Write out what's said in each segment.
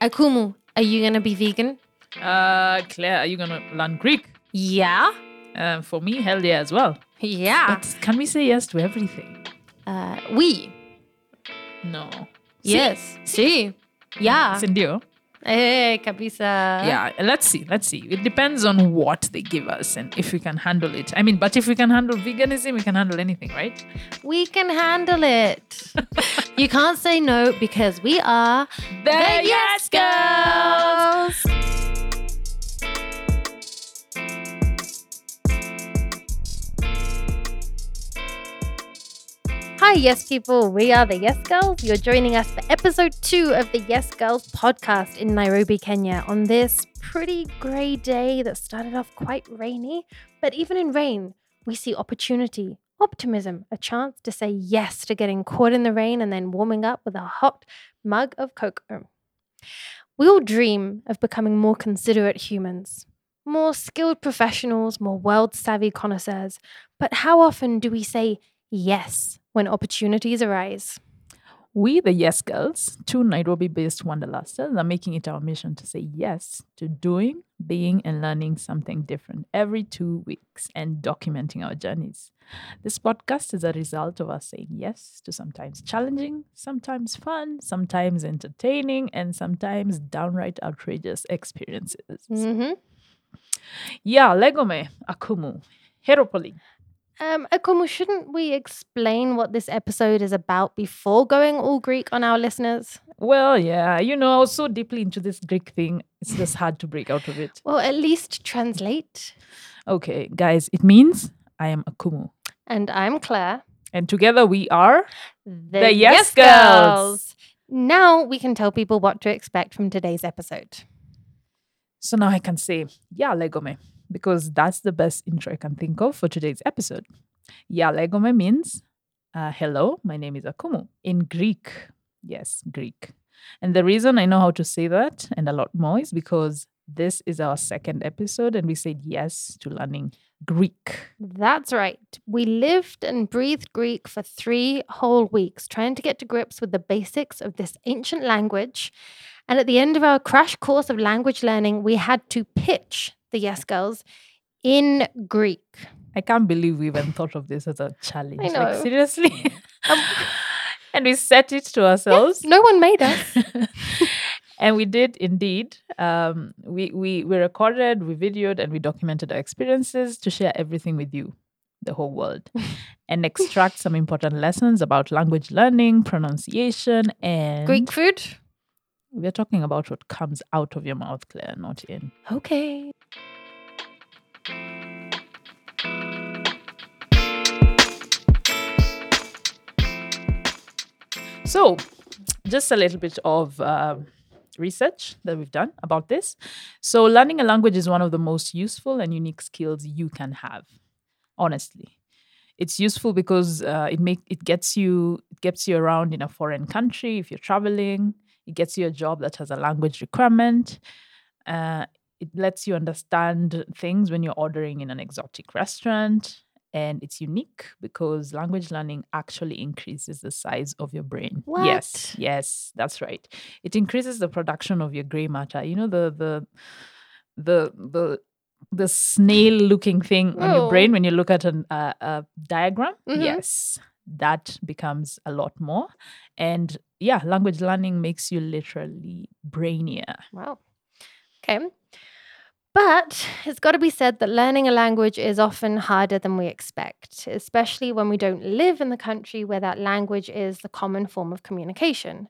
Akumu, are you gonna be vegan? Uh, Claire, are you gonna learn Greek? Yeah. Uh, for me, hell yeah, as well. Yeah. But can we say yes to everything? Uh, we. No. Yes. Sí. Yeah. Sindio? Eh, cabeza. Yeah, let's see. Let's see. It depends on what they give us and if we can handle it. I mean, but if we can handle veganism, we can handle anything, right? We can handle it. you can't say no because we are The Yes Girls. Hi, Yes People. We are the Yes Girls. You're joining us for episode two of the Yes Girls podcast in Nairobi, Kenya, on this pretty grey day that started off quite rainy. But even in rain, we see opportunity, optimism, a chance to say yes to getting caught in the rain and then warming up with a hot mug of cocoa. We all dream of becoming more considerate humans, more skilled professionals, more world savvy connoisseurs. But how often do we say yes when opportunities arise? We, the Yes Girls, two Nairobi based wanderlusters, are making it our mission to say yes to doing, being, and learning something different every two weeks and documenting our journeys. This podcast is a result of us saying yes to sometimes challenging, sometimes fun, sometimes entertaining, and sometimes downright outrageous experiences. Mm-hmm. Yeah, Legome, Akumu, Heropoli. Um, Akumu, shouldn't we explain what this episode is about before going all Greek on our listeners? Well, yeah, you know, I was so deeply into this Greek thing, it's just hard to break out of it. Well, at least translate. Okay, guys, it means I am Akumu. And I'm Claire. And together we are The, Yes Girls. Now we can tell people what to expect from today's episode. So now I can say, yeah, Legome, because that's the best intro I can think of for today's episode. Yeah, Legome means uh, hello, my name is Akumu in Greek. Yes, Greek. And the reason I know how to say that and a lot more is because this is our second episode and we said yes to learning Greek. That's right. We lived and breathed Greek for three whole weeks, trying to get to grips with the basics of this ancient language. And at the end of our crash course of language learning, we had to pitch the Yes Girls in Greek. I can't believe we even thought of this as a challenge. know. Like, seriously. Um, and we set it to ourselves. No one made us. and we did indeed. Um, we, we we recorded, we videoed, and we documented our experiences to share everything with you, the whole world, and extract some important lessons about language learning, pronunciation, and Greek food? We're talking about what comes out of your mouth, Claire, not in. Okay. So, just a little bit of um research that we've done about this. So, learning a language is one of the most useful and unique skills you can have. Honestly, it's useful because uh, it make it gets you it gets you around in a foreign country if you're traveling. It gets you a job that has a language requirement. Uh, it lets you understand things when you're ordering in an exotic restaurant. And it's unique because language learning actually increases the size of your brain. Yes, What? yes, yes, that's right. It increases the production of your gray matter. You know the the the the the snail looking thing on your brain when you look at an, uh, a diagram. Mhm. Yes, that becomes a lot more. And yeah, language learning makes you literally brainier. Wow. Okay. But it's got to be said that learning a language is often harder than we expect, especially when we don't live in the country where that language is the common form of communication.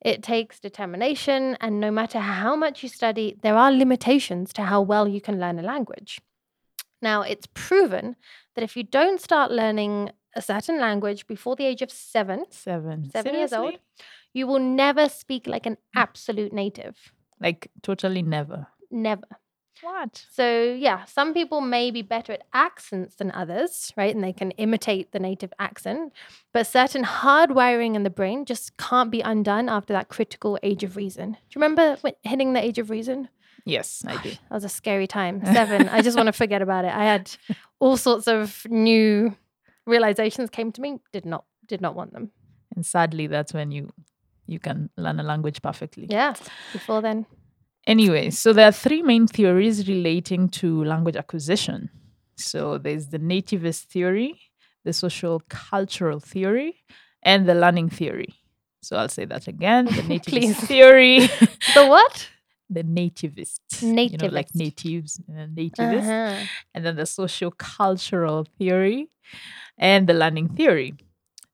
It takes determination, and no matter how much you study, there are limitations to how well you can learn a language. Now, it's proven that if you don't start learning a certain language before the age of seven, seven, seven. Seven years old? You will never speak like an hmm. absolute native. Like totally never. Never. What? So, yeah, some people may be better at accents than others, right? And they can imitate the native accent. But certain hardwiring in the brain just can't be undone after that critical age of reason. Do you remember hitting the age of reason? Yes, I do. That was a scary time. Seven. I just want to forget about it. I had all sorts of new realizations came to me. Did not did not want them. And sadly, that's when you you can learn a language perfectly. Yeah. Before then. Anyway, so there are three main theories relating to language acquisition. So there's the nativist theory, the social cultural theory, and the learning theory. So I'll say that again. The nativist theory, The what? the nativist. You know, like natives, uh, nativist. Uh-huh. and then the social cultural theory and the learning theory.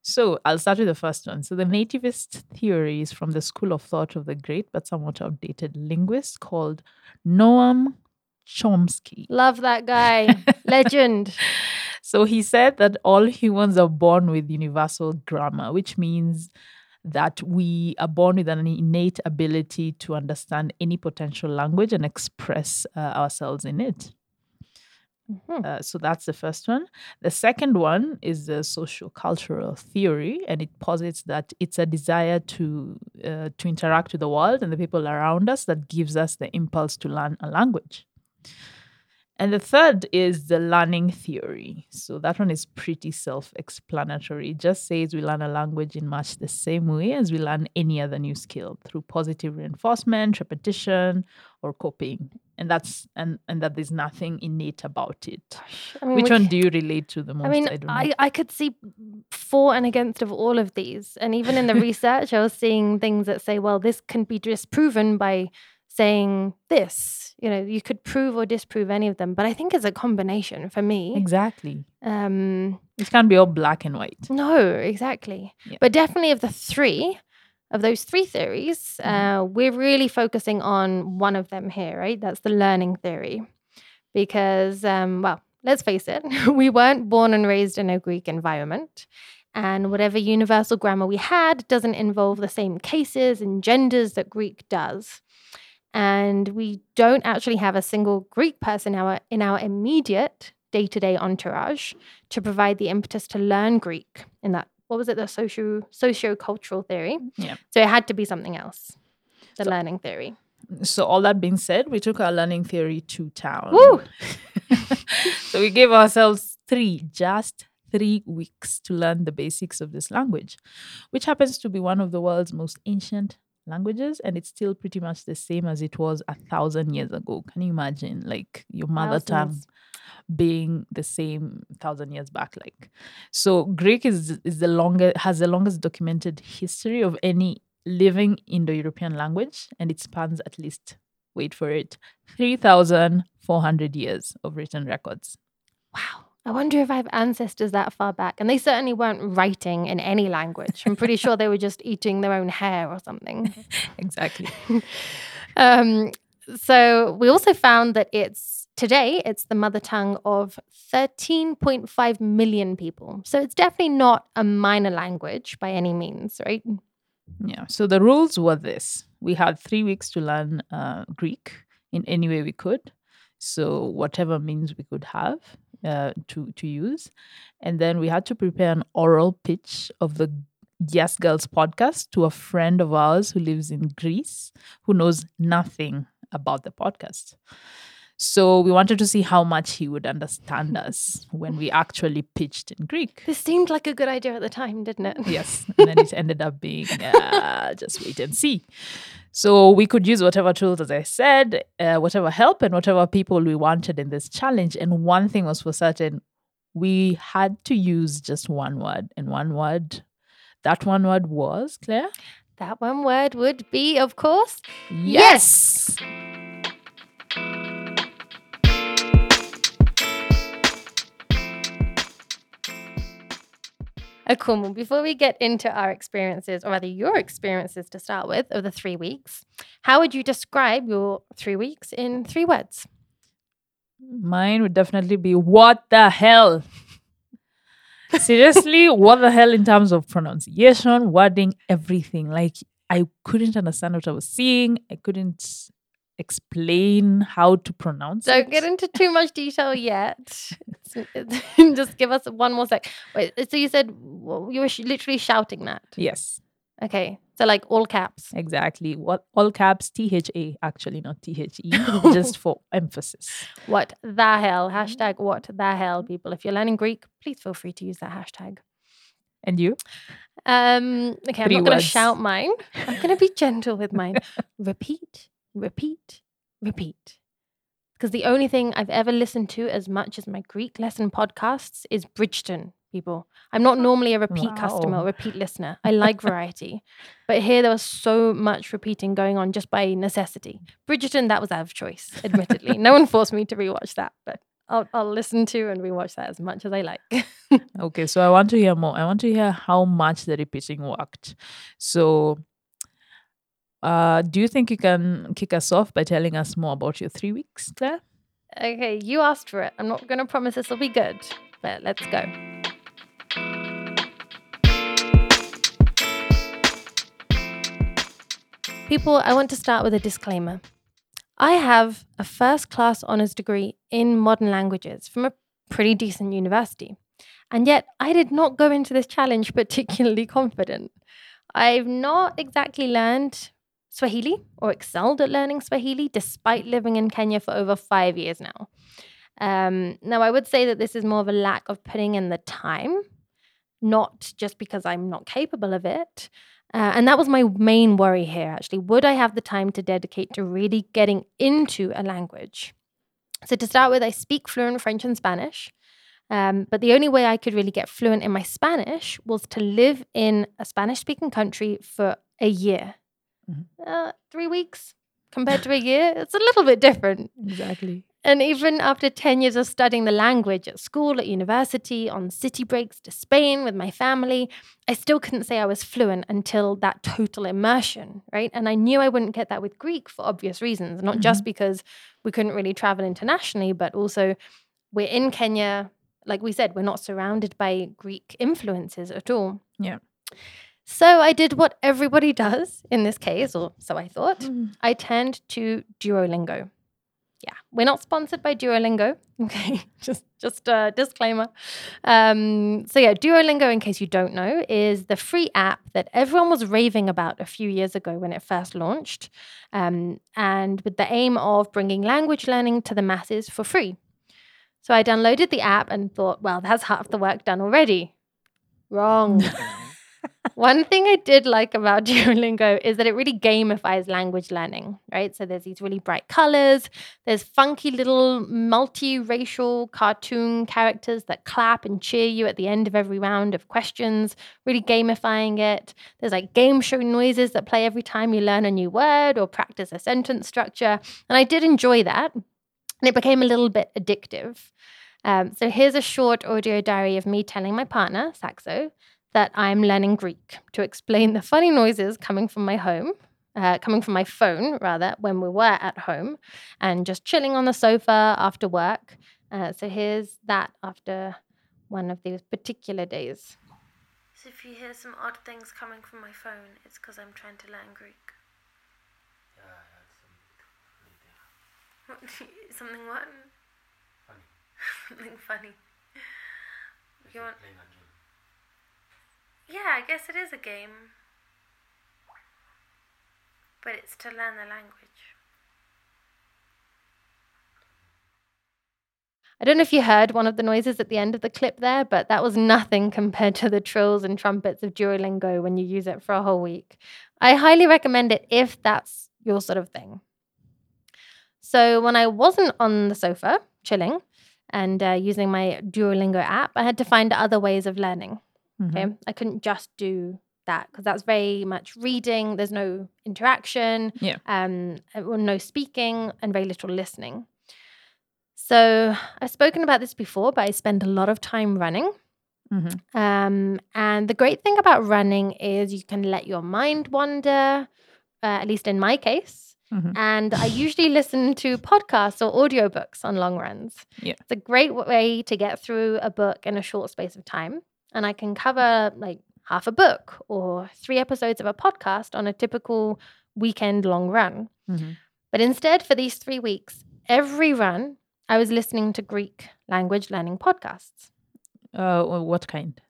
So I'll start with the first one. So the nativist theory is from the school of thought of the great but somewhat outdated linguist called Noam Chomsky. Love that guy. Legend. So he said that all humans are born with universal grammar, which means that we are born with an innate ability to understand any potential language and express uh, ourselves in it. Mhm. Uh, so that's the first one. The second one is the socio-cultural theory, and it posits that it's a desire to uh, to interact with the world and the people around us that gives us the impulse to learn a language. And the third is the learning theory. So that one is pretty self explanatory. It just says we learn a language in much the same way as we learn any other new skill through positive reinforcement, repetition, or copying. And that's and, and that there's nothing innate about it. I mean, Which one do you relate to the most? I mean, know. I, I could see for and against of all of these. And even in the research, I was seeing things that say, well, this can be disproven by saying this. You know, you could prove or disprove any of them. But I think it's a combination for me. exactly. Um, It can't be all black and white. no, exactly. Yeah. But definitely of the three, of those three theories, Mhm. uh, we're really focusing on one of them here, right? That's the learning theory. Because, um, well, let's face it, we weren't born and raised in a Greek environment. And whatever universal grammar we had doesn't involve the same cases and genders that Greek does. And we don't actually have a single Greek person in our, in our immediate day to day entourage to provide the impetus to learn Greek in that, what was it, the socio socio cultural theory? Yeah. So it had to be something else, the So- learning theory. So all that being said, we took our learning theory to town. Woo! so we gave ourselves three, just three weeks to learn the basics of this language, which happens to be one of the world's most ancient languages, and it's still pretty much the same as it was a thousand years ago. Can you imagine, like your mother tongue being the same thousand years back? Like, so Greek is is the longest has the longest documented history of any living Indo-European language, and it spans at least wait for it 3,400 years of written records. Wow. I wonder if I have ancestors that far back. And they certainly weren't writing in any language. I'm pretty sure they were just eating their own hair or something. Exactly. Um, so we also found that it's today it's the mother tongue of 13.5 million people. So it's definitely not a minor language by any means, right? Yeah. So the rules were this we had three weeks to learn uh, Greek in any way we could. So, whatever means we could have uh, to, to use. And then we had to prepare an oral pitch of the Yes Girls podcast to a friend of ours who lives in Greece who knows nothing about the podcast. So we wanted to see how much he would understand us when we actually pitched in Greek. This seemed like a good idea at the time, didn't it? Yes. And then it ended up being uh, just wait and see. So we could use whatever tools, as I said, uh, whatever help and whatever people we wanted in this challenge. And one thing was for certain we had to use just one word. And one word, that one word was, Claire? That one word would be, of course, Yes. Akumu, before we get into our experiences, or rather your experiences to start with, of the three weeks, how would you describe your three weeks in three words? Mine would definitely be what the hell. Seriously, what the hell in terms of pronunciation, wording, everything. Like I couldn't understand what I was seeing. I couldn't explain how to pronounce Don't it. get into too much detail yet. Just give us one more sec. Wait, so you said you were literally shouting that. Yes, Okay, so like all caps. exactly. What all caps T H A actually not T H E just for emphasis. What the hell? Hashtag what the hell, people. If you're learning Greek, please feel free to use that hashtag. And you? Um, okay, I'm not going to shout mine. I'm going to be gentle with mine. repeat, repeat, repeat. Because the only thing I've ever listened to as much as my Greek lesson podcasts is Bridgerton, people. I'm not normally a repeat customer or repeat listener. I like variety. But here there was so much repeating going on just by necessity. Bridgerton, that was out of choice, admittedly. no one forced me to rewatch that, but I'll, I'll listen to and rewatch that as much as I like. Okay, so I want to hear more. I want to hear how much the repeating worked. So, uh, do you think you can kick us off by telling us more about your three weeks? Okay, you asked for it. I'm not going to promise this will be good, but let's go. People, I want to start with a disclaimer. I have a first class honours degree in modern languages from a pretty decent university. And yet, I did not go into this challenge particularly confident. I've not exactly learned Swahili or excelled at learning Swahili despite living in Kenya for over five years now. Um, now, I would say that this is more of a lack of putting in the time, not just because I'm not capable of it. Uh, and that was my main worry here, actually. Would I have the time to dedicate to really getting into a language? So, to start with, I speak fluent French and Spanish. Um, but the only way I could really get fluent in my Spanish was to live in a Spanish speaking country for a year. Mhm. Uh, three weeks compared to a year, it's a little bit different. Exactly. And even after 10 years of studying the language at school, at university, on city breaks to Spain with my family, I still couldn't say I was fluent until that total immersion, right? And I knew I wouldn't get that with Greek for obvious reasons, not just because we couldn't really travel internationally, but also we're in Kenya. Like we said, we're not surrounded by Greek influences at all. Yeah. So I did what everybody does in this case, or so I thought. I turned to Duolingo. Yeah, we're not sponsored by Duolingo. Okay, just just a disclaimer. Um, so yeah, Duolingo, in case you don't know, is the free app that everyone was raving about a few years ago when it first launched, um, and with the aim of bringing language learning to the masses for free. So I downloaded the app and thought, well, that's half the work done already. Wrong. One thing I did like about Duolingo is that it really gamifies language learning, right? So there's these really bright colors, there's funky little multiracial cartoon characters that clap and cheer you at the end of every round of questions, really gamifying it. There's like game show noises that play every time you learn a new word or practice a sentence structure. And I did enjoy that. And it became a little bit addictive. Um, so here's a short audio diary of me telling my partner, Saxo, that I'm learning Greek to explain the funny noises coming from my home, uh, coming from my phone, rather, when we were at home and just chilling on the sofa after work. Uh, so here's that after one of these particular days. So if you hear some odd things coming from my phone, it's because I'm trying to learn Greek. Something what? Funny. something funny. You want? Yeah, I guess it is a game. But it's to learn the language. I don't know if you heard one of the noises at the end of the clip there, but that was nothing compared to the trills and trumpets of Duolingo when you use it for a whole week. I highly recommend it if that's your sort of thing. So when I wasn't on the sofa chilling and uh, using my Duolingo app, I had to find other ways of learning. Okay. I couldn't just do that because that's very much reading. There's no interaction. Yeah. Um, uh, no speaking and very little listening. So I've spoken about this before, but I spend a lot of time running. Mhm. Um, and the great thing about running is you can let your mind wander, uh, at least in my case. Mhm. And I usually listen to podcasts or audiobooks on long runs. Yeah. It's a great way to get through a book in a short space of time. And I can cover like half a book or three episodes of a podcast on a typical weekend long run. Mhm. But instead, for these three weeks, every run, I was listening to Greek language learning podcasts. Uh, what kind?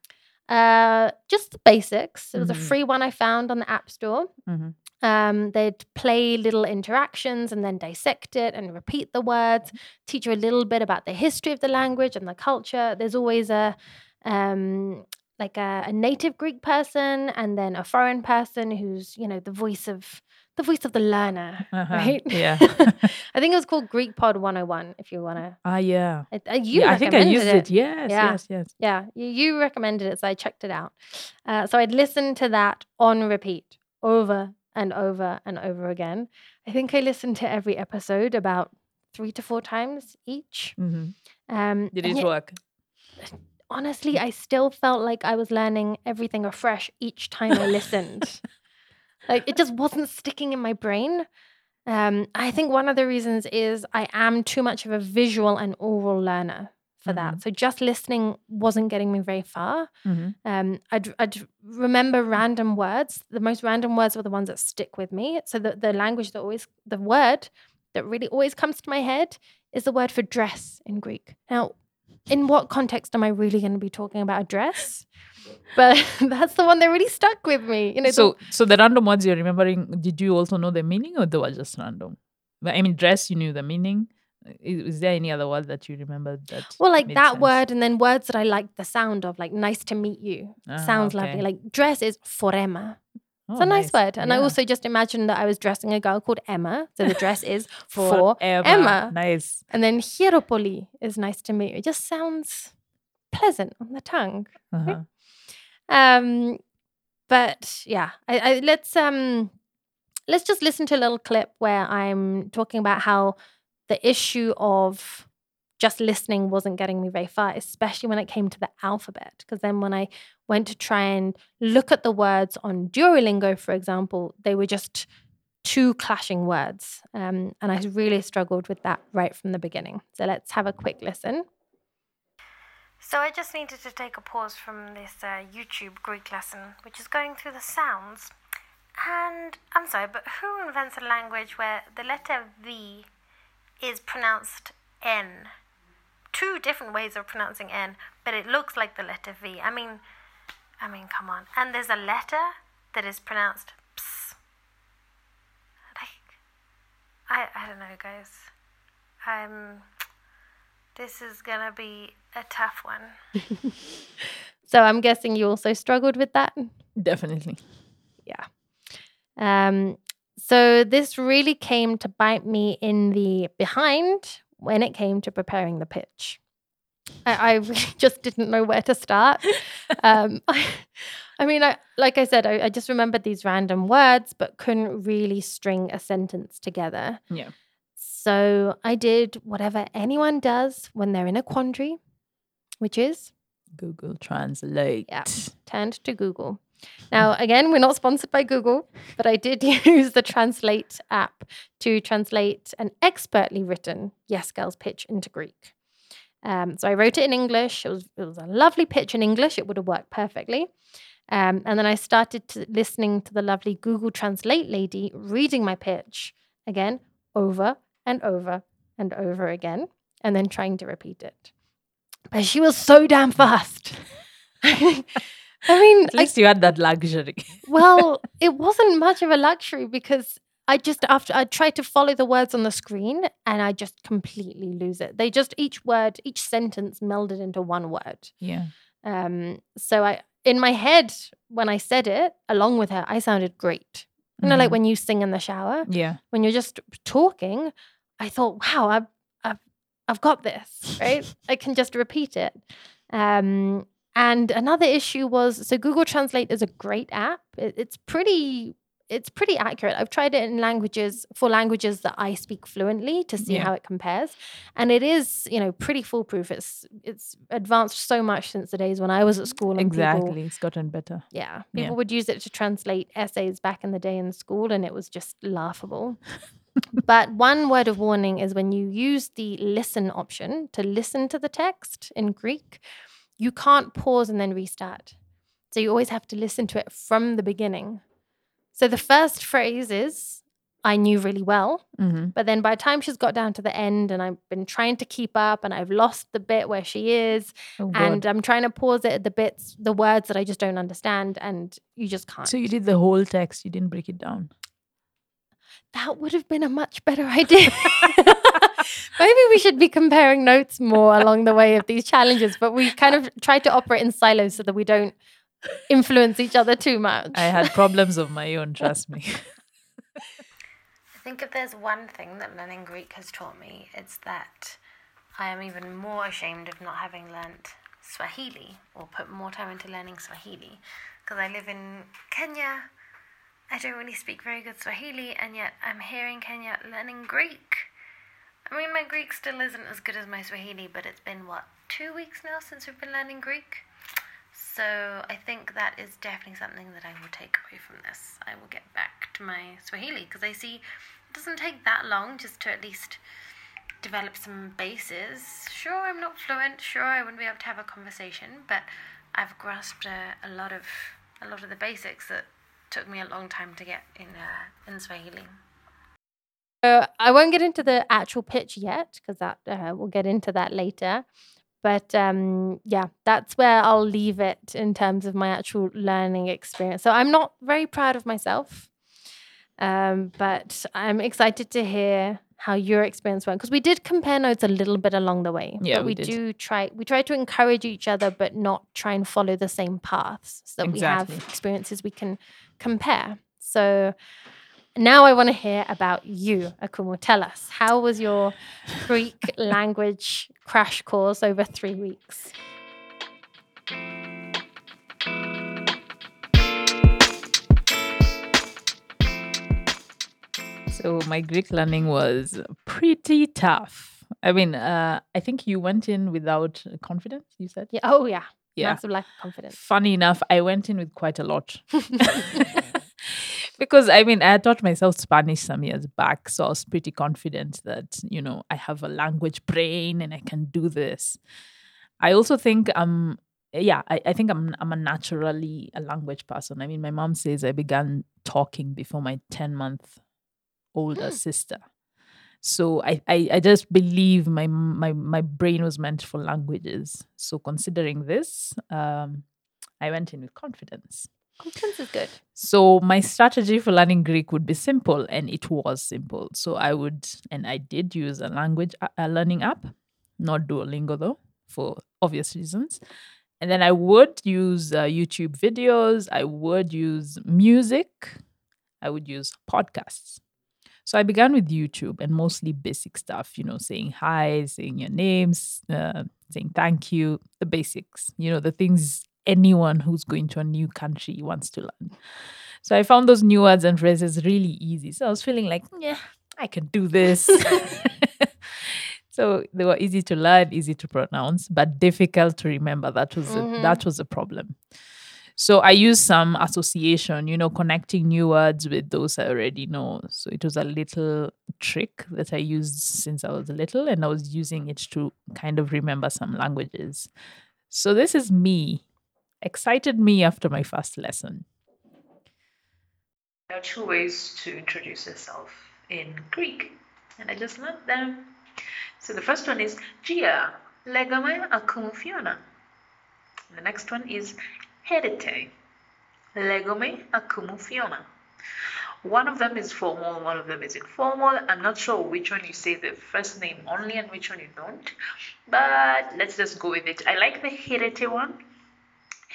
Uh, just the basics. It was a Mhm. free one I found on the App Store. Mhm. Um, they'd play little interactions and then dissect it and repeat the words, teach you a little bit about the history of the language and the culture. There's always a um, like a, a native Greek person and then a foreign person who's, you know, the voice of the voice of the learner, Uh-huh. right? Yeah. I think it was called Greek Pod 101 if you want to. ah, yeah. You yeah, I think I used it. Yes, Yeah. yes, yes. Yeah, you, you recommended it, so I checked it out. Uh, so I'd listen to that on repeat over and over and over again. I think I listened to every episode about three to four times each. hmm Um, Did it work? honestly, I still felt like I was learning everything afresh each time I listened. like it just wasn't sticking in my brain. Um, I think one of the reasons is I am too much of a visual and oral learner for that. So just listening wasn't getting me very far. hmm Um, I'd, I'd remember random words. The most random words were the ones that stick with me. So the, the language that always, the word that really always comes to my head is the word for dress in Greek. Now, in what context am I really going to be talking about a dress? But that's the one that really stuck with me. You know, the- So, so the random words you're remembering, did you also know the meaning or they were just random? But, I mean, dress, you knew the meaning. Is, is there any other word that you remember that? well, like that sense? word, and then words that I like the sound of, like nice to meet you. Ah, Sounds okay. lovely. Like dress is forema. It's Oh, a nice, word. And I also just imagined that I was dressing a girl called Emma. So the dress is for For Emma. Nice. And then Hieropoli is nice to meet you. It just sounds pleasant on the tongue. Uh-huh. Um, but yeah, I, I, let's um, let's just listen to a little clip where I'm talking about how the issue of just listening wasn't getting me very far, especially when it came to the alphabet. Because then when I went to try and look at the words on Duolingo, for example, they were just two clashing words. Um, and I really struggled with that right from the beginning. So let's have a quick listen. So I just needed to take a pause from this uh, YouTube Greek lesson, which is going through the sounds. And I'm sorry, but who invents a language where the letter V is pronounced N? Two different ways of pronouncing N, but it looks like the letter V. I mean, I mean, come on. And there's a letter that is pronounced ps. Like, I I don't know, guys. I'm. This is gonna be a tough one. So I'm guessing you also struggled with that. Definitely. Yeah. Um, so this really came to bite me in the behind when it came to preparing the pitch. I, I really just didn't know where to start. Um, I, I mean, I, like I said, I, I just remembered these random words, but couldn't really string a sentence together. Yeah. So I did whatever anyone does when they're in a quandary, which is Google Translate. Yeah. turned to Google. Now, again, we're not sponsored by Google, but I did use the Translate app to translate an expertly written Yes Girls pitch into Greek. Um, so I wrote it in English. It was, it was a lovely pitch in English. It would have worked perfectly. Um, and then I started to, listening to the lovely Google Translate lady reading my pitch again, over and over and over again, and then trying to repeat it. But she was so damn fast. I mean, At I least you had that luxury. well, it wasn't much of a luxury because I just after I tried to follow the words on the screen and I just completely lose it. They just each word, each sentence melded into one word. yeah. Um, so I in my head when I said it along with her, I sounded great. You know, like Mhm. when you sing in the shower, Yeah. when you're just talking, I thought, wow, I've I've I've got this, right? I can just repeat it. Um, and another issue was so Google Translate is a great app. It, it's pretty it's pretty accurate. I've tried it in languages for languages that I speak fluently to see Yeah. how it compares, and it is you know pretty foolproof. It's it's advanced so much since the days when I was at mm, school. And people- Exactly. It's gotten better. yeah, Yeah. people would use it to translate essays back in the day in school, and it was just laughable. but one word of warning is when you use the listen option to listen to the text in Greek, you can't pause and then restart. So you always have to listen to it from the beginning. So the first phrase is, I knew really well. Mm-hmm. But then by the time she's got down to the end, and I've been trying to keep up, and I've lost the bit where she is, Oh, and I'm trying to pause it at the bits, the words that I just don't understand, and you just can't. so you did the whole text. You didn't break it down. that would have been a much better idea. Maybe we should be comparing notes more along the way of these challenges, but we kind of try to operate in silos so that we don't influence each other too much. I had problems of my own, trust me. I think if there's one thing that learning Greek has taught me, it's that I am even more ashamed of not having learnt Swahili or put more time into learning Swahili because I live in Kenya. I don't really speak very good Swahili, and yet I'm here in Kenya learning Greek. I mean, my Greek still isn't as good as my Swahili, but it's been what, two weeks now since we've been learning Greek? So I think that is definitely something that I will take away from this. I will get back to my Swahili because I see it doesn't take that long just to at least develop some bases. Sure, I'm not fluent. Sure, I wouldn't be able to have a conversation, but I've grasped a, a lot of a lot of the basics that took me a long time to get in uh, in Swahili. So I won't get into the actual pitch yet because that uh, we'll get into that later. But um, yeah, that's where I'll leave it in terms of my actual learning experience. So I'm not very proud of myself, um, but I'm excited to hear how your experience went because we did compare notes a little bit along the way. Yeah, but we we, do try. We try to encourage each other, but not try and follow the same paths, so that Exactly. we have experiences we can compare. So now I want to hear about you, Akumu. Tell us, how was your Greek language crash course over three weeks? So my Greek learning was pretty tough. I mean, uh, I think you went in without confidence. You said, Yeah. Oh, yeah. Yeah. Massive lack of confidence. Funny enough, I went in with quite a lot. because I mean, I taught myself Spanish some years back, so I was pretty confident that you know I have a language brain and I can do this. I also think I'm, yeah, I, I think I'm I'm a naturally a language person. I mean, my mom says I began talking before my ten month older sister. So I, I, I just believe my my my brain was meant for languages. So considering this, um, I went in with confidence. Confidence is good. So my strategy for learning Greek would be simple, and it was simple. So I would, and I did use a language a learning app, not Duolingo though, for obvious reasons. And then I would use uh, YouTube videos. I would use music. I would use podcasts. So I began with YouTube and mostly basic stuff, you know, saying hi, saying your names, uh, saying thank you, the basics, you know, the things anyone who's going to a new country wants to learn. So I found those new words and phrases really easy. So I was feeling like, yeah, I can do this. so they were easy to learn, easy to pronounce, but difficult to remember. That was a, mm-hmm. that was a problem. So I used some association, you know, connecting new words with those I already know. So it was a little trick that I used since I was little, and I was using it to kind of remember some languages. So this is me, excited me after my first lesson. There are two ways to introduce yourself in Greek, and I just learned them. So the first one is Gia, legame Akumu Fiona. The next one is Herete, legome Akumu Fiona. One of them is formal, one of them is informal. I'm not sure which one you say the first name only and which one you don't, but let's just go with it. I like the Herete one.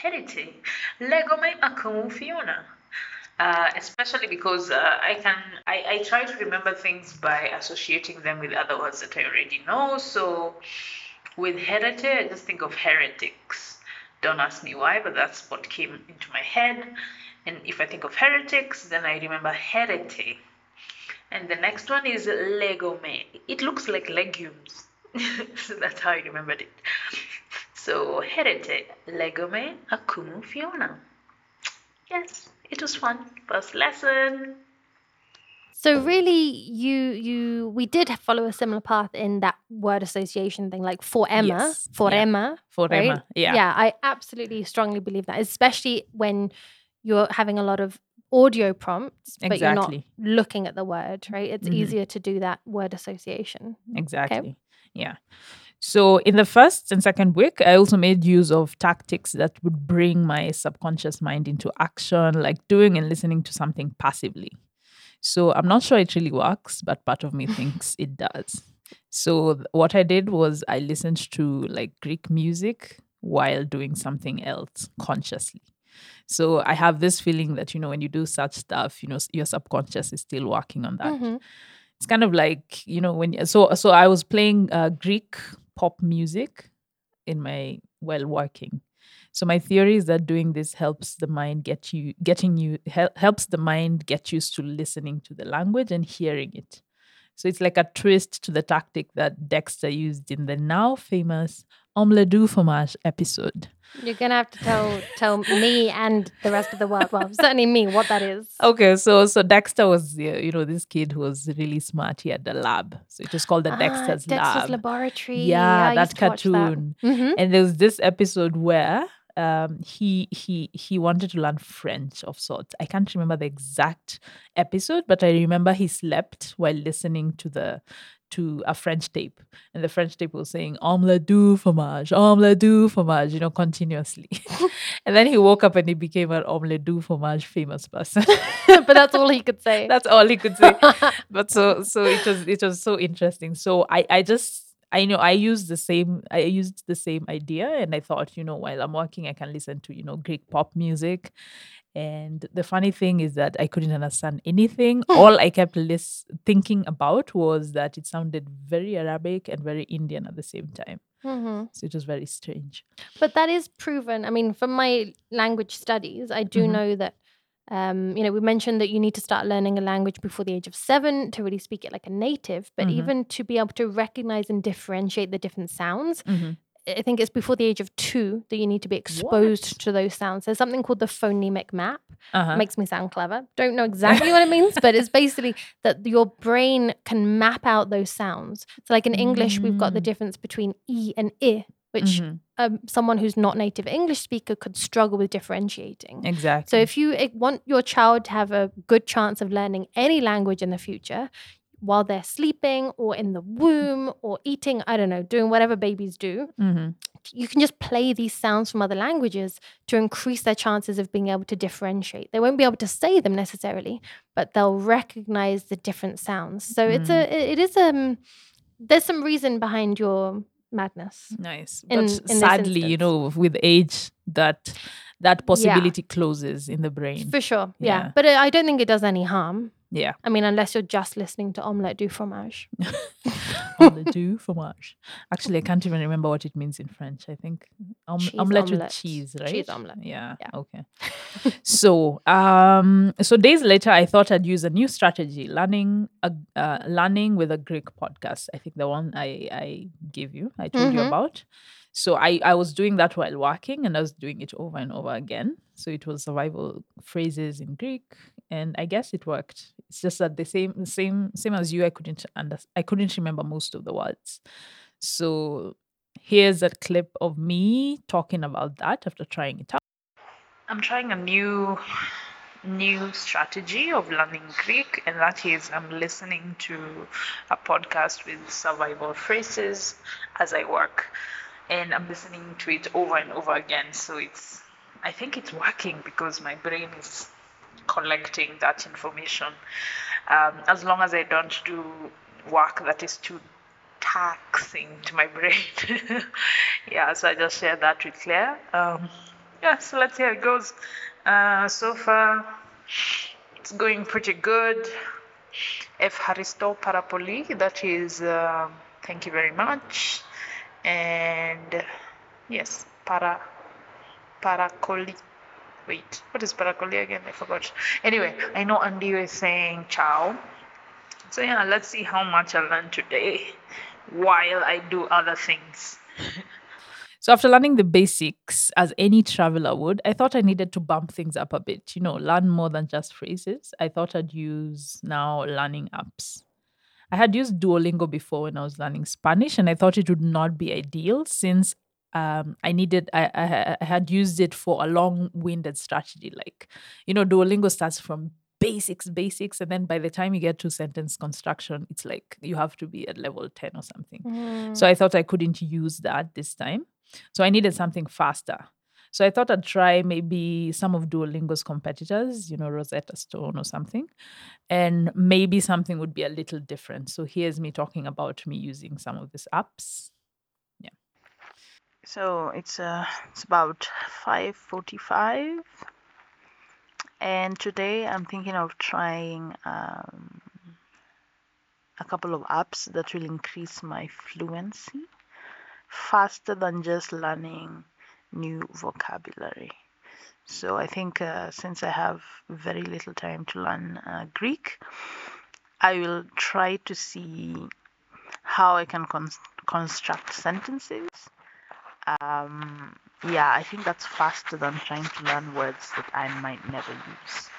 Herete, legome Akumu Fiona uh, especially because uh, I can I, I try to remember things by associating them with other words that I already know. So with heretic, I just think of heretics. Don't ask me why, but that's what came into my head. And if I think of heretics, then I remember herete. And the next one is legome. It looks like legumes. so that's how I remembered it. So herete, legome, Akumu Fiona. Yes, it was fun. First lesson. So really, you you we did follow a similar path in that word association thing, like for Emma, Yes, for yeah. Emma, For right? Emma, yeah. yeah. I absolutely strongly believe that, especially when you're having a lot of audio prompts, but you're not looking at the word, right? It's Mhm. easier to do that word association. Exactly. Yeah. So in the first and second week, I also made use of tactics that would bring my subconscious mind into action, like doing and listening to something passively. So I'm not sure it really works, but part of me thinks it does. So what I did was I listened to like Greek music while doing something else consciously. So I have this feeling that you know when you do such stuff, you know your subconscious is still working on that. Mhm. It's kind of like you know when so so I was playing uh, Greek pop music in my while working. So my theory is that doing this helps the mind get you getting you hel- helps the mind get used to listening to the language and hearing it. So it's like a twist to the tactic that Dexter used in the now famous Omelette du fromage episode. You're gonna have to tell tell me and the rest of the world, well, certainly me, what that is. Okay, so so Dexter was you know this kid who was really smart. He had the lab, so it was called the Ah, Dexter's, Dexter's Lab. Laboratory. Yeah, I that used to watch cartoon. Mhm. And there was this episode where um, he he he wanted to learn French of sorts. I can't remember the exact episode, but I remember he slept while listening to the to a French tape, and the French tape was saying "omelette du fromage, omelette du fromage," you know, continuously. and then he woke up and he became an omelette du fromage famous person. but that's all he could say. That's all he could say. but so so it was it was so interesting. So I I just I know I used the same I used the same idea and I thought, you know, while I'm working I can listen to, you know, Greek pop music. And the funny thing is that I couldn't understand anything. All I kept lis- thinking about was that it sounded very Arabic and very Indian at the same time. Mhm. So it was very strange. But that is proven. I mean, from my language studies, I do Mhm. know that. Um, you know, we mentioned that you need to start learning a language before the age of seven to really speak it like a native. But Mhm. even to be able to recognize and differentiate the different sounds, Mhm. I think it's before the age of two that you need to be exposed What? to those sounds. There's something called the phonemic map. Uh-huh. Makes me sound clever. Don't know exactly what it means, but it's basically that your brain can map out those sounds. So, like in English, we've got the Mm. difference between e and i, which Mhm. um, someone who's not native English speaker could struggle with differentiating. Exactly. So, if you want your child to have a good chance of learning any language in the future, while they're sleeping or in the womb or eating, I don't know, doing whatever babies do, Mhm. you can just play these sounds from other languages to increase their chances of being able to differentiate. They won't be able to say them necessarily, but they'll recognize the different sounds. So it's a it it is um there's some reason behind your madness. Nice. in- but in sadly, you know, with age, that that possibility closes in the brain. For sure. Yeah. Yeah. But I I don't think it does any harm. Yeah. I mean, unless you're just listening to omelette du fromage. Omelette du fromage. Actually, I can't even remember what it means in French. I think om- Cheese omelette, omelette. with cheese, right? Cheese omelette. Yeah. Yeah. Okay. so, um, so days later, I thought I'd use a new strategy: learning a uh, learning with a Greek podcast. I think the one I I gave you, I told you Mhm. about. So I I was doing that while working, and I was doing it over and over again. So it was survival phrases in Greek, and I guess it worked. It's just that the same same same as you, I couldn't under, I couldn't remember most of the words. So here's a clip of me talking about that after trying it out. I'm trying a new new strategy of learning Greek, and that is I'm listening to a podcast with survival phrases as I work, and I'm listening to it over and over again. So it's I think it's working because my brain is collecting that information. Um, as long as I don't do work that is too taxing to my brain. yeah, so I just shared that with Claire. Um, yeah, so let's see how it goes. Uh, so far, it's going pretty good. Efharisto Parapoli, that is, um thank you very much. And yes, para, Paracoli. Wait, what is Paracoli again? I forgot. Anyway, I know Andy is saying ciao. So yeah, let's see how much I learned today while I do other things. So after learning the basics, as any traveler would, I thought I needed to bump things up a bit. You know, learn more than just phrases. I thought I'd use now learning apps. I had used Duolingo before when I was learning Spanish, and I thought it would not be ideal since um, I needed I, I I had used it for a long-winded strategy. Like, you know, Duolingo starts from basics, basics, and then by the time you get to sentence construction, it's like you have to be at level 10 or something. Mm. So I thought I couldn't use that this time. So I needed something faster. So I thought I'd try maybe some of Duolingo's competitors, you know, Rosetta Stone or something, and maybe something would be a little different. So here's me talking about me using some of these apps. So it's uh it's about 5:45 and today I'm thinking of trying um, a couple of apps that will increase my fluency faster than just learning new vocabulary. So I think uh, since I have very little time to learn uh, Greek, I will try to see how I can cons- construct sentences um, yeah, I think that's faster than trying to learn words that I might never use.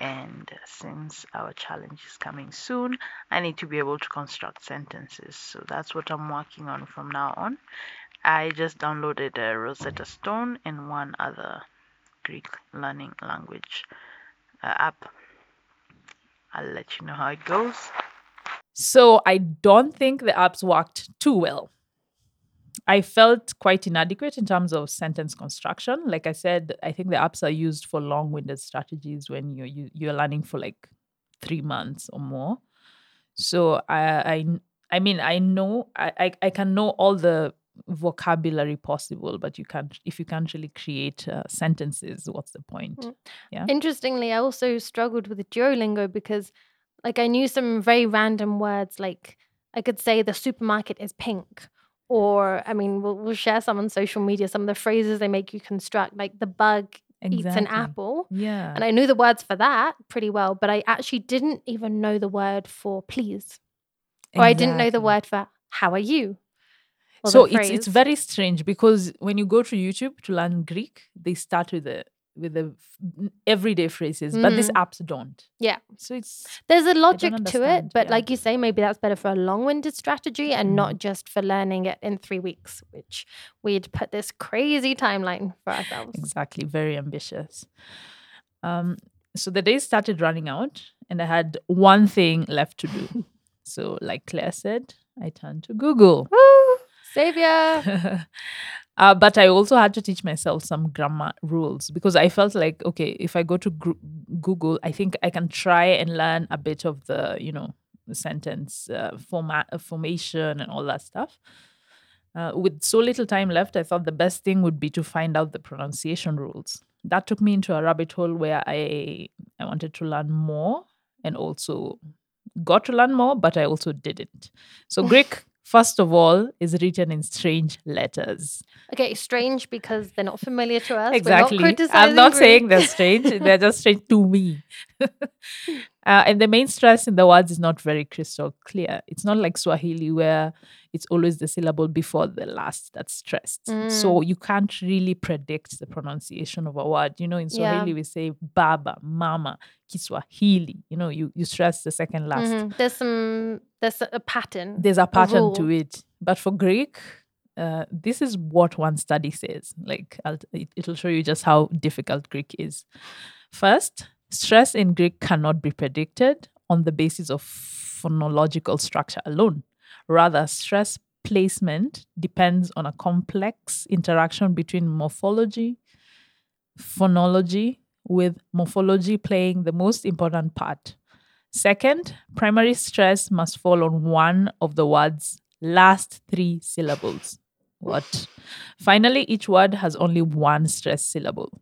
And since our challenge is coming soon, I need to be able to construct sentences. So that's what I'm working on from now on. I just downloaded a Rosetta Stone and one other Greek learning language uh, app. I'll let you know how it goes. So I don't think the apps worked too well. I felt quite inadequate in terms of sentence construction. Like I said, I think the apps are used for long-winded strategies when you're you, you're learning for like three months or more. So I I I mean I know I I, I can know all the vocabulary possible, but you can't if you can't really create uh, sentences. What's the point? Mm. Yeah. Interestingly, I also struggled with Duolingo because, like, I knew some very random words. Like, I could say the supermarket is pink, or I mean, we'll, we'll share some on social media. Some of the phrases they make you construct, like the bug eats an apple. Yeah. And I knew the words for that pretty well, but I actually didn't even know the word for please, or I didn't know the word for how are you. so it's it's very strange because when you go to YouTube to learn Greek, they start with the with the f- everyday phrases, but these apps don't. Yeah. So it's There's a logic to it, but yeah. like you say, maybe that's better for a long-winded strategy and Mm. not just for learning it in three weeks, which we'd put this crazy timeline for ourselves. exactly very ambitious. Um, so the days started running out, and I had one thing left to do. so, like Claire said, I turned to Google. Woo! Savior. uh, but I also had to teach myself some grammar rules because I felt like, okay, if I go to gr- Google, I think I can try and learn a bit of the, you know, sentence uh, format, uh, formation and all that stuff. Uh, with so little time left, I thought the best thing would be to find out the pronunciation rules. That took me into a rabbit hole where I I wanted to learn more and also got to learn more, but I also didn't. So Greek, first of all, is written in strange letters. Okay, strange because they're not familiar to us. Exactly. Not I'm not saying they're strange. they're just strange to me. uh, and the main stress in the words is not very crystal clear. It's not like Swahili where it's always the syllable before the last that's stressed. So Mm. you can't really predict the pronunciation of a word. You know, in Yeah. Swahili we say baba, mama, Kiswahili. You know, you, you stress the second last Mhm. There's some there's a- a pattern. there's a pattern to it. But for Greek, uh, this is what one study says. Like I'll, it, it'll show you just how difficult Greek is. First, stress in Greek cannot be predicted on the basis of phonological structure alone. Rather, stress placement depends on a complex interaction between morphology, phonology, with morphology playing the most important part. Second, primary stress must fall on one of the word's last three syllables. What? Finally, each word has only one stress syllable.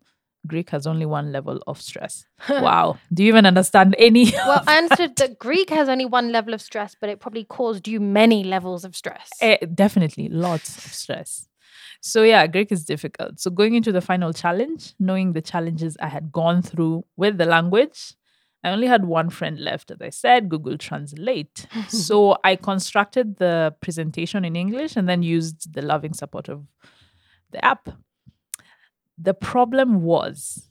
Greek has only one level of stress. wow. Do you even understand any? Well, I understood that Greek has only one level of stress, but it probably caused you many levels of stress. Eh, definitely lots of stress. So yeah, Greek is difficult. So going into the final challenge, knowing the challenges I had gone through with the language, I only had one friend left, as I said, Google Translate. so I constructed the presentation in English and then used the loving support of the app. The problem was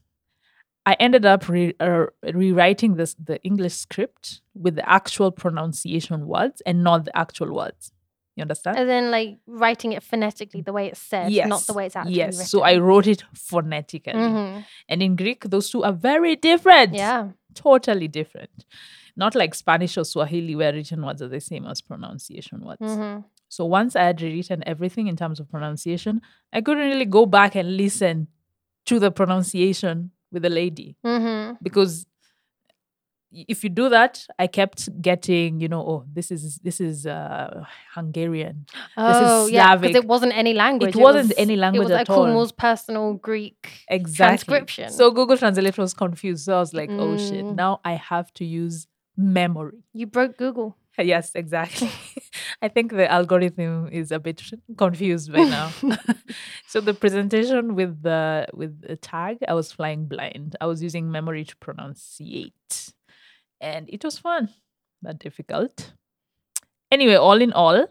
I ended up re- uh, rewriting this the English script with the actual pronunciation words and not the actual words. You understand? And then like writing it phonetically the way it's said, not the way it's actually yes. written. So I wrote it phonetically. Mhm. And in Greek, those two are very different. Yeah. Totally different. Not like Spanish or Swahili, where written words are the same as pronunciation words. Mhm. So once I had rewritten everything in terms of pronunciation, I couldn't really go back and listen to the pronunciation with the lady Mm-hmm. because if you do that i kept getting you know oh this is this is uh hungarian Oh, yeah, because Slavic. it wasn't any language. It wasn't was- any language It was all. Personal Greek exactly transcription. so google translate was confused so i was like oh shit Mm. now i have to use memory you broke Google. yes exactly. I think the algorithm is a bit confused by now. So the presentation with the with the tag i was flying blind. I was using memory to pronunciate. And it was fun but difficult. Anyway all in all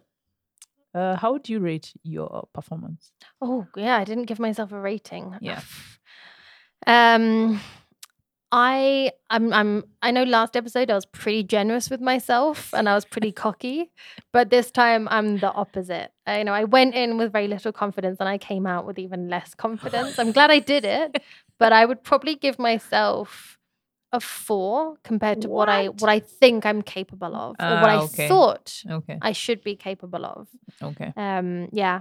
uh, how would you rate your performance? Oh yeah, I didn't give myself a rating. Yeah. Um I I'm I'm I know last episode I was pretty generous with myself and I was pretty cocky, but this time I'm the opposite. I you know I went in with very little confidence and I came out with even less confidence. I'm glad I did it, but I would probably give myself a 4 compared to what, I What? what I think I'm capable of or what Ah, I okay. thought okay I should be capable of. okay Um yeah,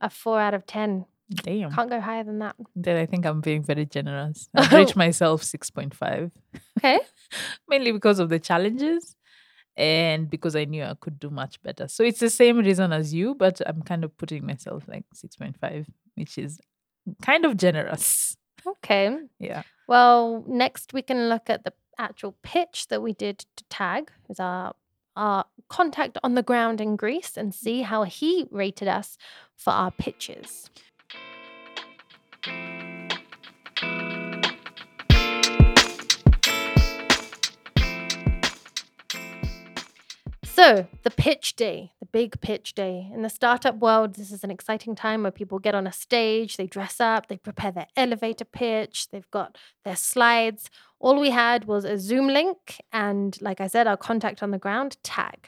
a 4 out of 10. Damn Can't go higher than that. then i think i'm being very generous i've rated myself 6.5 Okay. mainly because of the challenges and because I knew I could do much better. So it's the same reason as you, but I'm kind of putting myself like 6.5, which is kind of generous. Okay. Yeah. Well, next we can look at the actual pitch that we did to Tage with our our contact on the ground in Greece and see how he rated us for our pitches. So, the pitch day, the big pitch day. In the startup world, this is an exciting time where people get on a stage, they dress up, they prepare their elevator pitch, they've got their slides. All we had was a Zoom link and, like I said, our contact on the ground, Tage.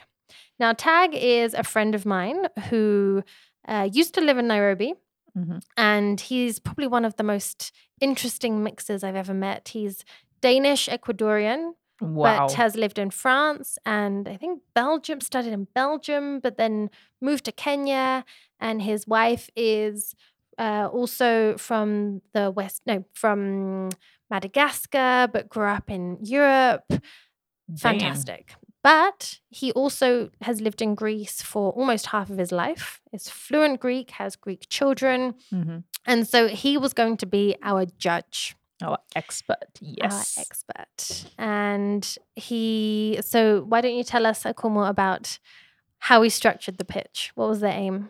Now, Tage is a friend of mine who uh, used to live in Nairobi Mhm. and he's probably one of the most interesting mixers I've ever met. He's Danish Ecuadorian, Wow. but has lived in France and I think Belgium, studied in Belgium, but then moved to Kenya. And his wife is uh, also from the West, no, from Madagascar, but grew up in Europe. Damn. Fantastic. But he also has lived in Greece for almost half of his life, is fluent Greek, has Greek children. Mhm. And so he was going to be our judge Oh, our expert. Yes. our expert. And he, so why don't you tell us, uh, Akumu, about how we structured the pitch? What was the aim?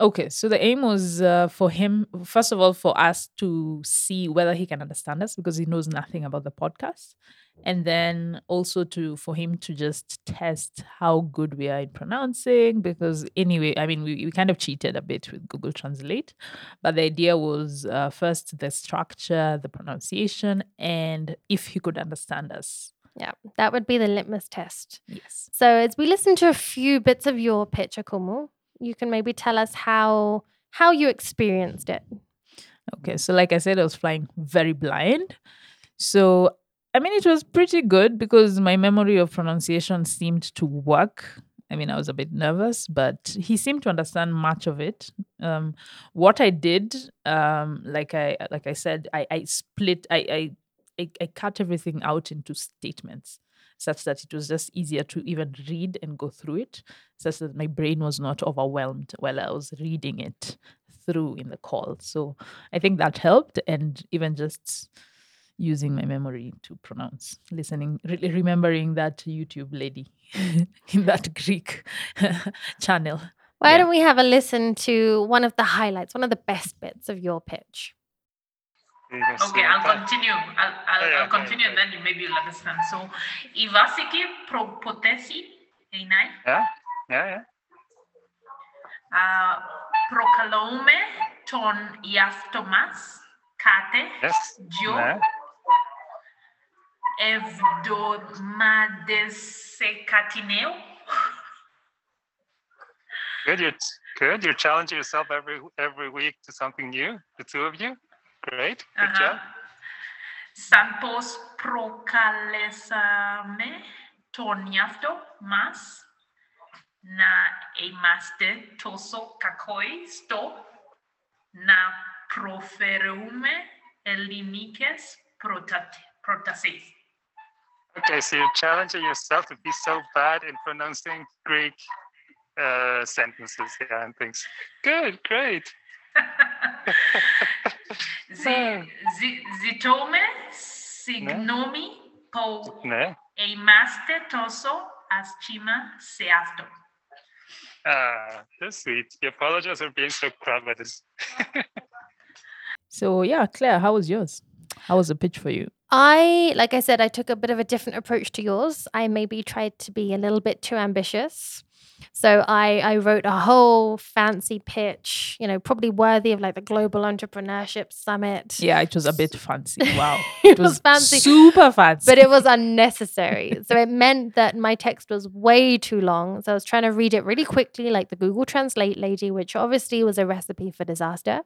Okay, so the aim was uh, for him, first of all, for us to see whether he can understand us because he knows nothing about the podcast, and then also to for him to just test how good we are in pronouncing. Because anyway, I mean, we, we kind of cheated a bit with Google Translate, but the idea was uh, first the structure, the pronunciation, and if he could understand us. Yeah, that would be the litmus test. Yes. So as we listen to a few bits of your pitch, Akumu, you can maybe tell us how how you experienced it. Okay, so like I said, I was flying very blind. So, I mean, it was pretty good because my memory of pronunciation seemed to work. I mean, I was a bit nervous, but he seemed to understand much of it. Um, what I did, um, like I like I said, I, I split, I, I I I cut everything out into statements, such that it was just easier to even read and go through it, such that my brain was not overwhelmed while I was reading it through in the call. So I think that helped, and even just using my memory to pronounce, listening, really remembering that YouTube lady in that Greek channel. Why Yeah. don't we have a listen to one of the highlights, one of the best bits of your pitch? Okay, I'll continue. I'll, I'll, yeah, I'll continue yeah, and then maybe you'll understand. So, Ivasiki propotesi einai. Yeah, yeah, yeah. Uh, prokaloume ton iaftomas kate jo gio yeah. evdomadesecatineo. Good, you're, good. You're challenging yourself every every week to something new, the two of you. Great. Good uh-huh. job. Santos procalesame torniafto mas na emaste toso kakoi sto na proferume elimiques protasis. Okay, so you're challenging yourself to be so bad in pronouncing Greek uh, sentences yeah, and things. Good, great. zi, zi, zitome signomi ne? pou toso aschima seasto. Ah, that's sweet. The apologize for being so proud so yeah, Claire, how was yours? How was the pitch for you? I, like I said, I took a bit of a different approach to yours. I maybe tried to be a little bit too ambitious. So I, I wrote a whole fancy pitch, you know, probably worthy of like the Global Entrepreneurship Summit. Yeah, it was a bit fancy. Wow. It was fancy. Super fancy. But it was unnecessary. so it meant that my text was way too long. So I was trying to read it really quickly, like the Google Translate lady, which obviously was a recipe for disaster.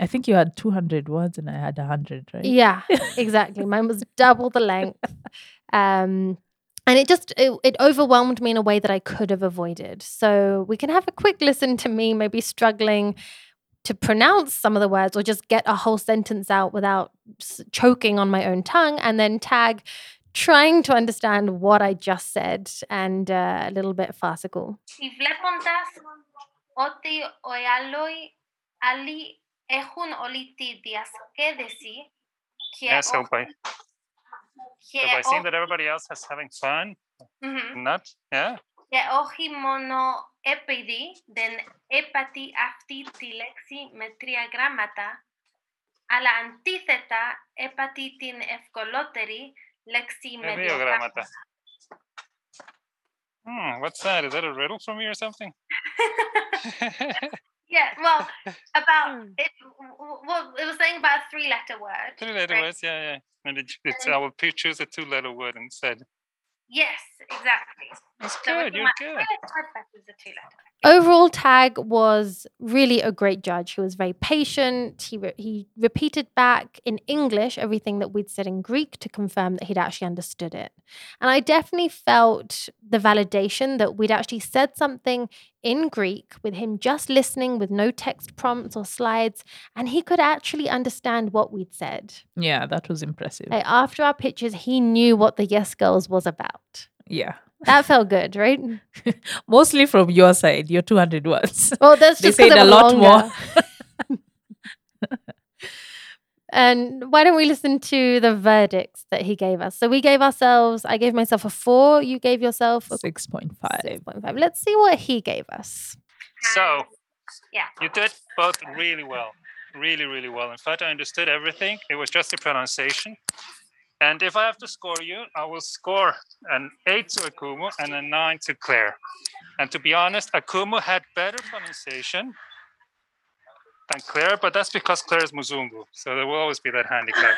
I think you had 200 words and I had 100, right? Yeah, exactly. Mine was double the length. Um, and it just it, it, overwhelmed me in a way that i could have avoided so we can have a quick listen to me maybe struggling to pronounce some of the words or just get a whole sentence out without choking on my own tongue and then Tage trying to understand what i just said and uh, a little bit farcical Yes, okay. ο άλλοι, άλλοι έχουν όλη τη διασκέδεση και, Yeah, so ό- by, και, so by seeing ό- that everybody else is having fun, Μμμ. not, yeah, και όχι μόνο επειδή δεν έπατη αυτή τη λέξη με τρία γράμματα, αλλά αντίθετα έπατη την ευκολότερη λέξη με με δύο δύο γράμματα. γράμματα. Hmm, what's that? Is that a riddle for me or something? Yeah, well, about hmm. it. w- w- Well, it was saying about a three-letter word. Three letter right? words, yeah, yeah. And it, it's, I will p- choose a two letter word instead. Yes, exactly. That's So good, you're good. favorite word that is a two-letter. Overall, Tage was really a great judge. He was very patient. He re- he repeated back in English everything that we'd said in Greek to confirm that he'd actually understood it. And I definitely felt the validation that we'd actually said something in Greek with him just listening with no text prompts or slides, and he could actually understand what we'd said. Yeah, that was impressive. Like, after our pitches, he knew what the Yes Girls was about. Yeah. That felt good, right? Mostly from your side, your 200 words. Well, that's They just 'cause said a was lot longer. more. And why don't we listen to the verdicts that he gave us? So we gave ourselves, I gave myself a four, you gave yourself a 6.5. 6.5. Let's see what he gave us. So, yeah. you did both really well. Really, really well. In fact, I understood everything. It was just the pronunciation. And if I have to score you, I will score an eight to Akumu and a nine to Claire. And to be honest, Akumu had better pronunciation than Claire, but that's because Claire is Muzungu. So there will always be that handicap.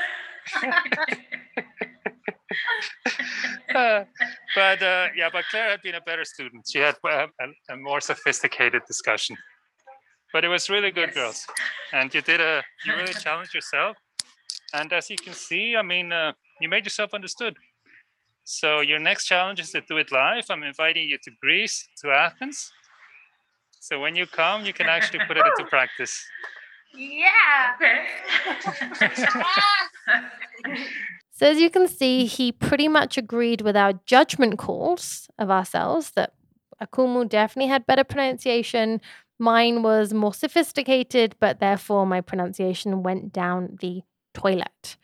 Uh, but uh, yeah, but Claire had been a better student. She had uh, a, a more sophisticated discussion. But it was really good, girls. And you did a, you really challenged yourself. And as you can see, I mean, uh, you made yourself understood. So your next challenge is to do it live. I'm inviting you to Greece, to Athens. So when you come, you can actually put it into practice. Yeah. So as you can see, he pretty much agreed with our judgment calls of ourselves that Akumu definitely had better pronunciation. Mine was more sophisticated, but therefore my pronunciation went down the toilet.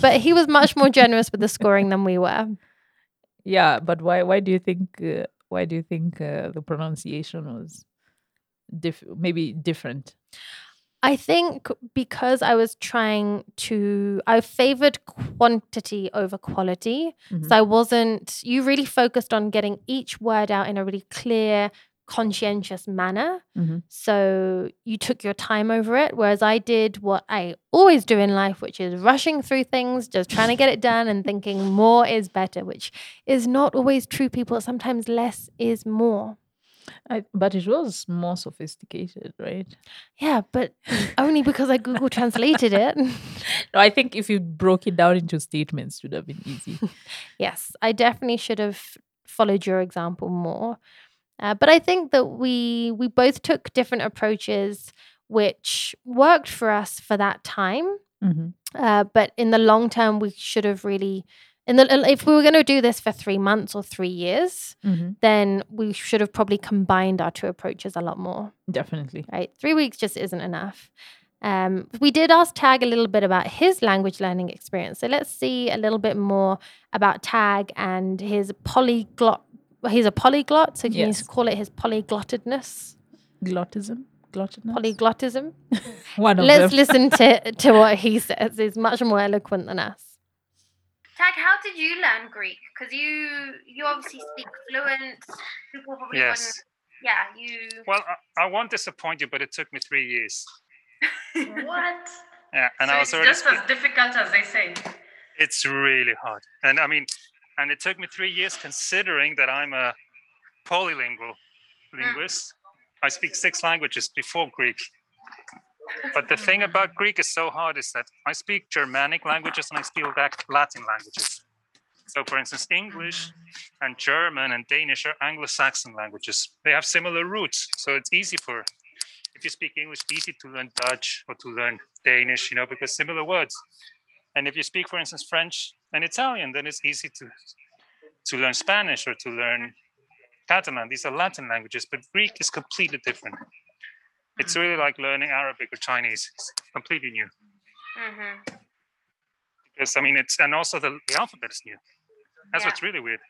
but he was much more generous with the scoring than we were. Yeah, but why why do you think uh, why do you think uh, the pronunciation was diff- maybe different? I think because I was trying to, I favored quantity over quality. Mhm. So I wasn't, you really focused on getting each word out in a really clear, conscientious manner. Mhm. So you took your time over it. Whereas I did what I always do in life, which is rushing through things, just trying to get it done and thinking more is better, which is not always true, people. Sometimes less is more. I, but it was more sophisticated, right? Yeah, but only because I Google translated it. No, I think if you broke it down into statements, it would have been easy. yes, I definitely should have followed your example more. Uh, but I think that we we both took different approaches, which worked for us for that time. Mhm. Uh, but in the long term, we should have really. In the, if we were going to do this for three months or three years, Mhm. then we should have probably combined our two approaches a lot more. Definitely. right? Three weeks just isn't enough. Um, we did ask Tage a little bit about his language learning experience. So let's see a little bit more about Tage and his polyglot. Well, he's a polyglot, so you can Yes. you call it his polyglottedness? Glottism. Glottism. Polyglottism? One of Let's them. listen to, to what he says. He's much more eloquent than us. Tage, how did you learn Greek? Because you you obviously speak fluent. People probably Yes. wouldn't. Yeah, you. Well, I, I won't disappoint you, but it took me three years. What? Yeah, and so I was it's already. just spe- as difficult as they say. it's really hard, and I mean, and it took me three years considering that I'm a polylingual mm. linguist. I speak six languages before Greek. But the thing about Greek is so hard is that I speak Germanic languages and I speak Latin languages. So, for instance, English and German and Danish are Anglo-Saxon languages. They have similar roots, so it's easy for if you speak English, easy to learn Dutch or to learn Danish, you know, because similar words. And if you speak, for instance, French and Italian, then it's easy to to learn Spanish or to learn Catalan. These are Latin languages, but Greek is completely different. It's really like learning Arabic or Chinese. It's completely new. Mm-hmm. Because I mean, it's and also the, the alphabet is new. That's Yeah. what's really weird.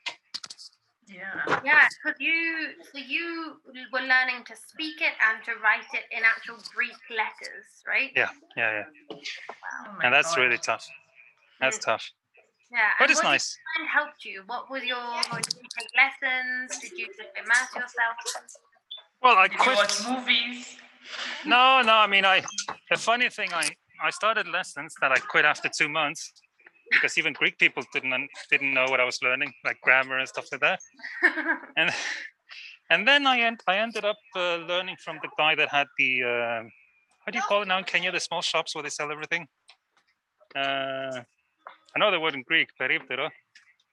Yeah. Yeah, because you so you were learning to speak it and to write it in actual Greek letters, right? Yeah, yeah, yeah. Oh my And that's God. really tough. That's tough. Yeah. But and it's nice. Did you helped you? What was your? Did you take lessons? Did you just immerse yourself? Well, I Did quit. watch movies? No, no. I mean, I. The funny thing, I I started lessons that I quit after two months because even Greek people didn't didn't know what I was learning, like grammar and stuff like that. And and then I end, I ended up uh, learning from the guy that had the uh, what do you call it now in Kenya? The small shops where they sell everything. Uh, I know the word in Greek, periptero.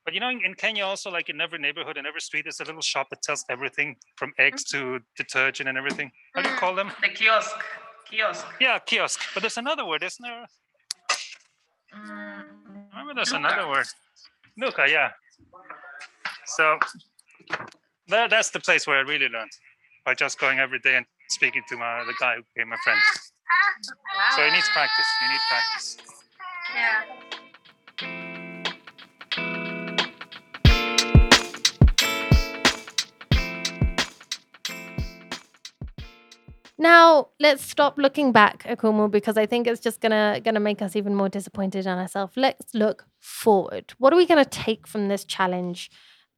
But you know, in, in Kenya also, like in every neighborhood, in every street, there's a little shop that sells everything from eggs to detergent and everything. How do you Mm. call them? The kiosk. Kiosk. Yeah, kiosk. But there's another word, isn't there? Mm, Remember, there's another word. Duka, yeah. So that, that's the place where I really learned by just going every day and speaking to my the guy who became my friend. So it needs practice. You need practice. Yeah. Now let's stop looking back, Akumu, because I think it's just gonna gonna make us even more disappointed in ourselves. Let's look forward. What are we gonna take from this challenge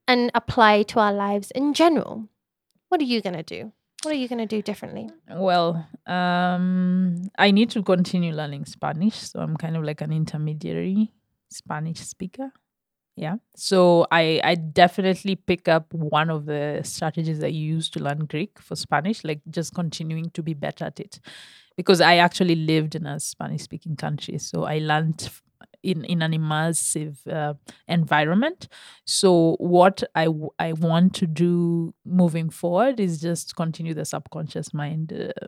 and apply to our lives in general? What are you gonna do? What are you gonna do differently? Well, um, I need to continue learning Spanish, so I'm kind of like an intermediary Spanish speaker. Yeah. So I I definitely pick up one of the strategies that you use to learn Greek for Spanish, like just continuing to be better at it. Because I actually lived in a Spanish speaking country, so I learned in in an immersive uh, environment. So what I w- I want to do moving forward is just continue the subconscious mind uh,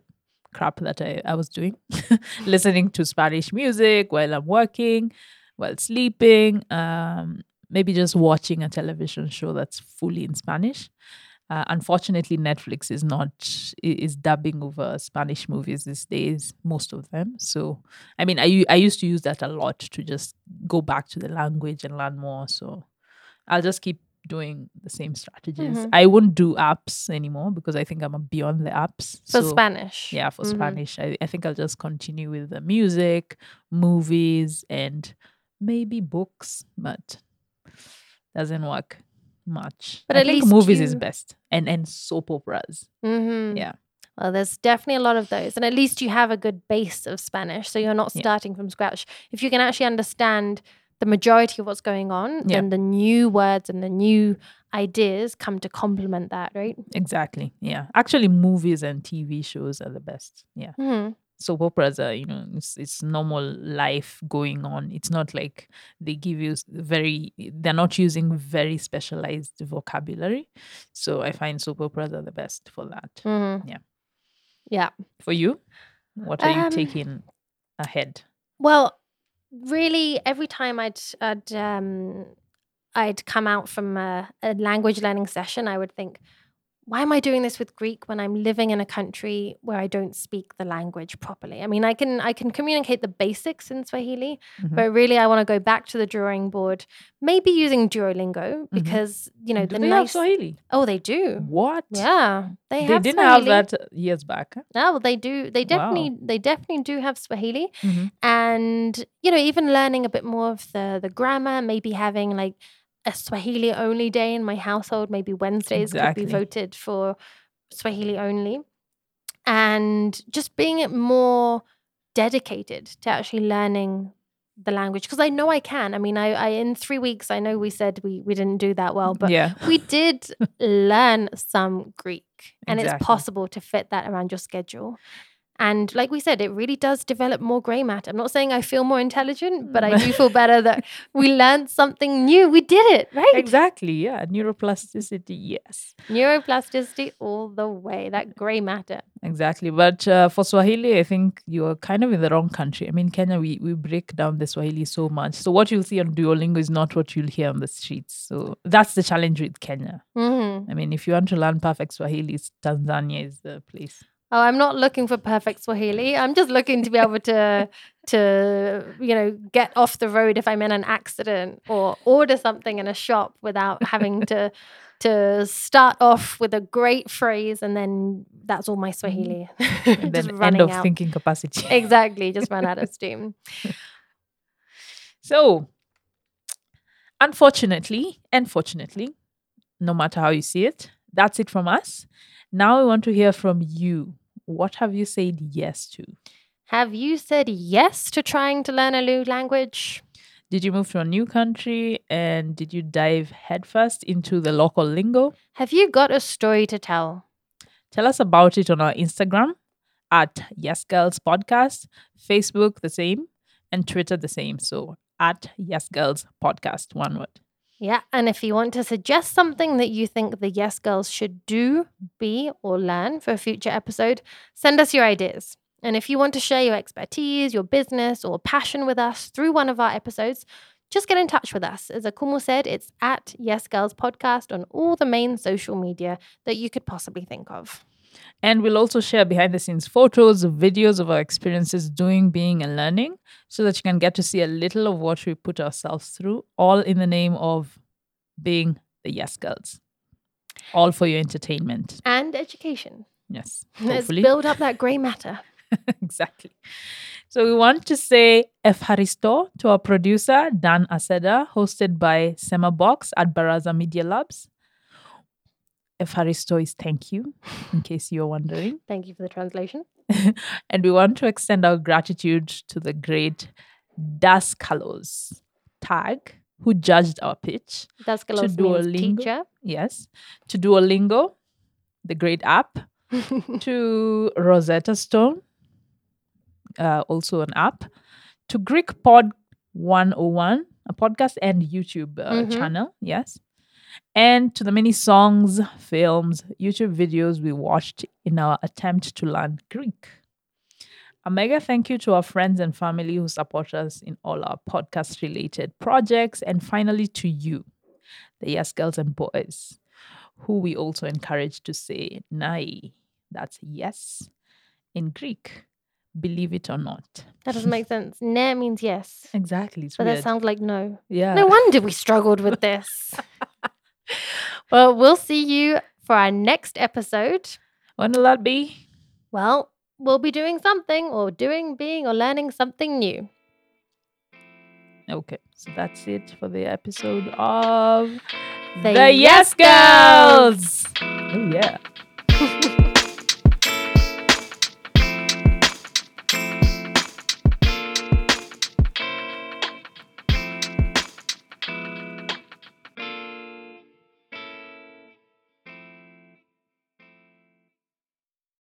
crap that I, I was doing, listening to Spanish music while I'm working, while sleeping, um, maybe just watching a television show that's fully in Spanish. Uh, unfortunately, Netflix is not is dubbing over Spanish movies these days, most of them. So, I mean, I I used to use that a lot to just go back to the language and learn more. So, I'll just keep doing the same strategies. Mhm. I won't do apps anymore because I think I'm beyond the apps. For So- Spanish. yeah, for Mhm. Spanish, I, I think I'll just continue with the music, movies, and maybe books, but doesn't work much. But I at think least movies is best, and and soap operas. Mm-hmm. Yeah. Well, there's definitely a lot of those. And at least you have a good base of Spanish. So you're not Yeah. starting from scratch. If you can actually understand the majority of what's going on, Yeah. then the new words and the new ideas come to complement that, right? Exactly. Yeah. Actually, movies and TV shows are the best. Yeah. hmm soap operas are you know it's, it's normal life going on. It's not like they give you very they're not using very specialized vocabulary. So i find soap operas are the best for that. Hmm Yeah. Yeah. for you what are you Um, taking ahead? Well, really every time I'd I'd um I'd come out from a, a language learning session, I would think, why am I doing this with Greek when I'm living in a country where I don't speak the language properly? I mean, I can I can communicate the basics in Swahili, Mhm. but really I want to go back to the drawing board, maybe using Duolingo because you know Do the they have nice. Swahili? Oh, they do. What? Yeah, they, They have didn't have that years back. No, well, they do. They Wow. definitely, they definitely do have Swahili, Mhm. and you know, even learning a bit more of the the grammar, maybe having like a Swahili only day in my household. Maybe Wednesdays Exactly. could be voted for Swahili only, and just being more dedicated to actually learning the language because I know I can. I mean, I, I in three weeks, I know we said we we didn't do that well, but yeah. we did learn some Greek, and it's possible to fit that around your schedule. And like we said, it really does develop more grey matter. I'm not saying I feel more intelligent, but I do feel better that we learned something new. We did it, right? Exactly. Yeah. Neuroplasticity. Yes. Neuroplasticity all the way, that grey matter. Exactly. But uh, for Swahili, I think you're kind of in the wrong country. I mean, Kenya, we, we break down the Swahili so much. So what you'll see on Duolingo is not what you'll hear on the streets. So that's the challenge with Kenya. Mhm. I mean, if you want to learn perfect Swahili, Tanzania is the place. Oh, I'm not looking for perfect Swahili. I'm just looking to be able to to you know get off the road if I'm in an accident or order something in a shop without having to to start off with a great phrase and then that's all my Swahili. Mm-hmm. And just then end of out. thinking capacity. Exactly, just run out of steam. So, unfortunately, unfortunately, no matter how you see it, that's it from us. Now we want to hear from you. What have you said yes to? Have you said yes to trying to learn a new language? Did you move to a new country and did you dive headfirst into the local lingo? Have you got a story to tell? Tell us about it on our Instagram at Yes Girls Podcast, Facebook the same, and Twitter the same. So at Yes Girls Podcast, one word. Yeah, and if you want to suggest something that you think the Yes Girls should do, be, or learn for a future episode, send us your ideas. And if you want to share your expertise, your business, or passion with us through one of our episodes, just get in touch with us. As Akumu said, it's at Yes Girls Podcast on all the main social media that you could possibly think of. And we'll also share behind the scenes photos, videos of our experiences doing, being, and learning so that you can get to see a little of what we put ourselves through, all in the name of being the Yes Girls. All for your entertainment. And education. Yes. Let's build up that grey matter. exactly. So we want to say Efharisto to our producer, Dan Aseda, hosted by Sema Box at Baraza Media Labs. Efharisto is thank you, in case you're wondering. Thank you for the translation. and we want to extend our gratitude to the great Das Kalos Tage who judged our pitch. Daskalos means Duolingo. teacher. Yes. To Duolingo, the great app. to Rosetta Stone, uh, also an app. To Greek Pod 101, a podcast and YouTube uh, Mhm. channel. Yes. And to the many songs, films, YouTube videos we watched in our attempt to learn Greek. A mega thank you to our friends and family who support us in all our podcast related projects. And finally, to you, the Yes Girls and Boys, who we also encourage to say nai. That's yes in Greek. Believe it or not. That doesn't make sense. Ne means yes. Exactly. It's But weird. that sounds like no. yeah. No wonder we struggled with this. well, we'll see you for our next episode. when will that be? Well, we'll be doing something or doing, being, or learning something new. Okay. So that's it for the episode of The the Yes Yes Girls. Oh, yeah.